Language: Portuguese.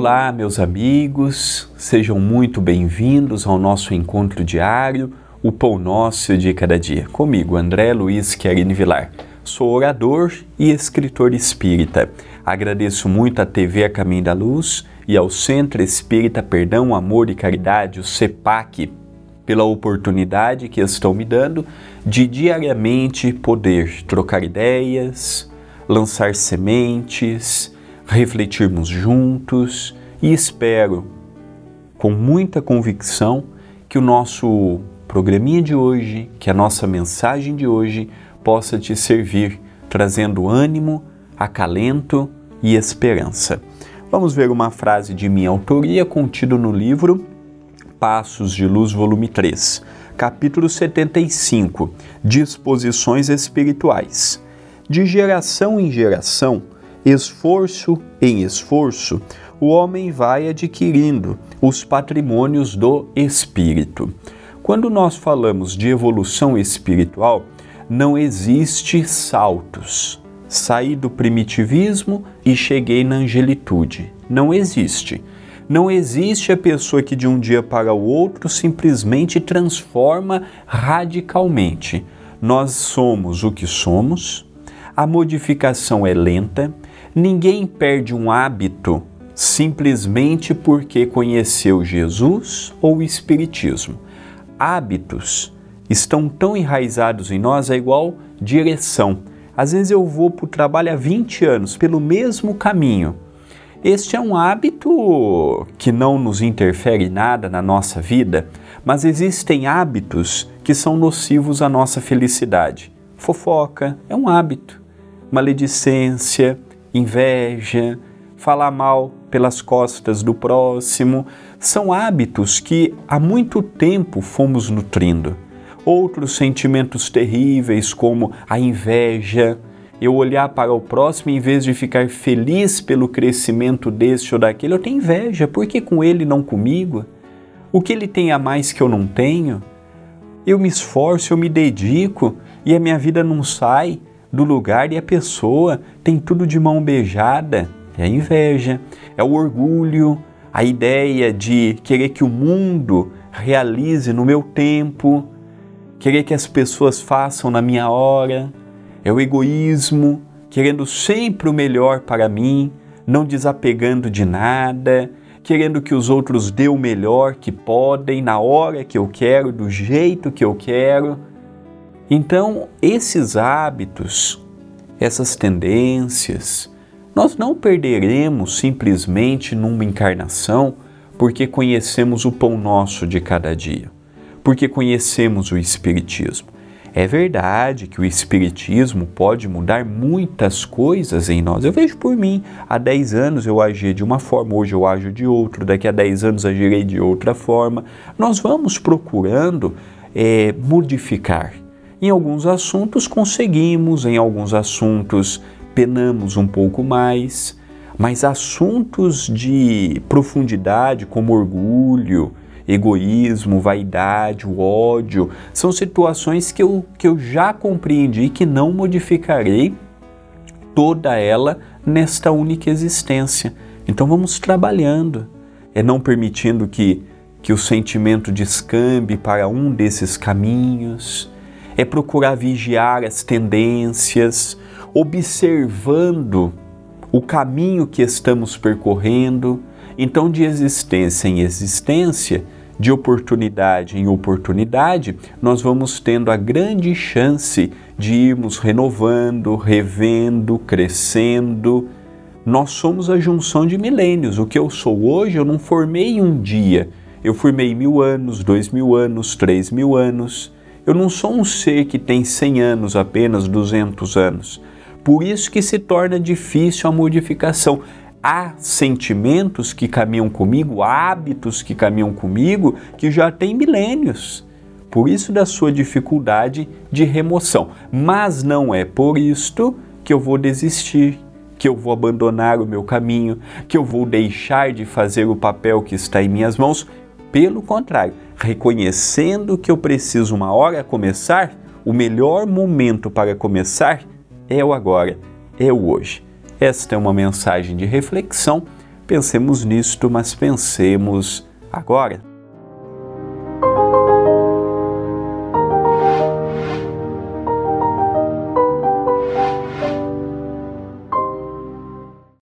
Olá, meus amigos, sejam muito bem-vindos ao nosso encontro diário, o Pão Nosso de Cada Dia. Comigo, André Luiz Querini Vilar. Sou orador e escritor espírita. Agradeço muito à TV A Caminho da Luz e ao Centro Espírita Perdão, Amor e Caridade, o CEPAC, pela oportunidade que estão me dando de diariamente poder trocar ideias, lançar sementes, refletirmos juntos e espero, com muita convicção, que o nosso programinha de hoje, que a nossa mensagem de hoje possa te servir, trazendo ânimo, acalento e esperança. Vamos ver uma frase de minha autoria contida no livro Passos de Luz, volume 3, capítulo 75 Disposições Espirituais. De geração em geração, esforço em esforço, o homem vai adquirindo os patrimônios do espírito. Quando nós falamos de evolução espiritual, não existe saltos. Saí do primitivismo e cheguei na angelitude. Não existe. Não existe a pessoa que de um dia para o outro simplesmente transforma radicalmente. Nós somos o que somos, a modificação é lenta, Ninguém perde um hábito simplesmente porque conheceu Jesus ou o Espiritismo. Hábitos estão tão enraizados em nós, é igual direção. Às vezes eu vou para o trabalho há 20 anos pelo mesmo caminho. Este é um hábito que não nos interfere nada na nossa vida, mas existem hábitos que são nocivos à nossa felicidade. Fofoca é um hábito, maledicência, inveja, falar mal pelas costas do próximo, são hábitos que há muito tempo fomos nutrindo. Outros sentimentos terríveis, como a inveja, eu olhar para o próximo em vez de ficar feliz pelo crescimento deste ou daquele, eu tenho inveja, por que com ele não comigo? O que ele tem a mais que eu não tenho? Eu me esforço, eu me dedico e a minha vida não sai do lugar e a pessoa tem tudo de mão beijada. É a inveja, é o orgulho, a ideia de querer que o mundo realize no meu tempo, querer que as pessoas façam na minha hora, é o egoísmo, querendo sempre o melhor para mim, não desapegando de nada, querendo que os outros dê o melhor que podem, na hora que eu quero, do jeito que eu quero. Então, esses hábitos, essas tendências, nós não perderemos simplesmente numa encarnação porque conhecemos o pão nosso de cada dia, porque conhecemos o Espiritismo. É verdade que o Espiritismo pode mudar muitas coisas em nós. Eu vejo por mim, há 10 anos eu agia de uma forma, hoje eu ajo de outra, daqui a 10 anos agirei de outra forma. Nós vamos procurando é, modificar em alguns assuntos conseguimos, em alguns assuntos penamos um pouco mais, mas assuntos de profundidade, como orgulho, egoísmo, vaidade, ódio, são situações que eu, que eu já compreendi que não modificarei toda ela nesta única existência. Então vamos trabalhando, é não permitindo que, que o sentimento descambe para um desses caminhos é procurar vigiar as tendências, observando o caminho que estamos percorrendo. Então, de existência em existência, de oportunidade em oportunidade, nós vamos tendo a grande chance de irmos renovando, revendo, crescendo. Nós somos a junção de milênios. O que eu sou hoje, eu não formei um dia. Eu formei mil anos, dois mil anos, três mil anos. Eu não sou um ser que tem 100 anos, apenas 200 anos. Por isso que se torna difícil a modificação. Há sentimentos que caminham comigo, hábitos que caminham comigo, que já têm milênios. Por isso da sua dificuldade de remoção. Mas não é por isto que eu vou desistir, que eu vou abandonar o meu caminho, que eu vou deixar de fazer o papel que está em minhas mãos. Pelo contrário, reconhecendo que eu preciso uma hora começar, o melhor momento para começar é o agora, é o hoje. Esta é uma mensagem de reflexão Pensemos nisto, mas pensemos agora.